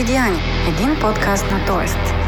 Меридиани – един подкаст на Тоест.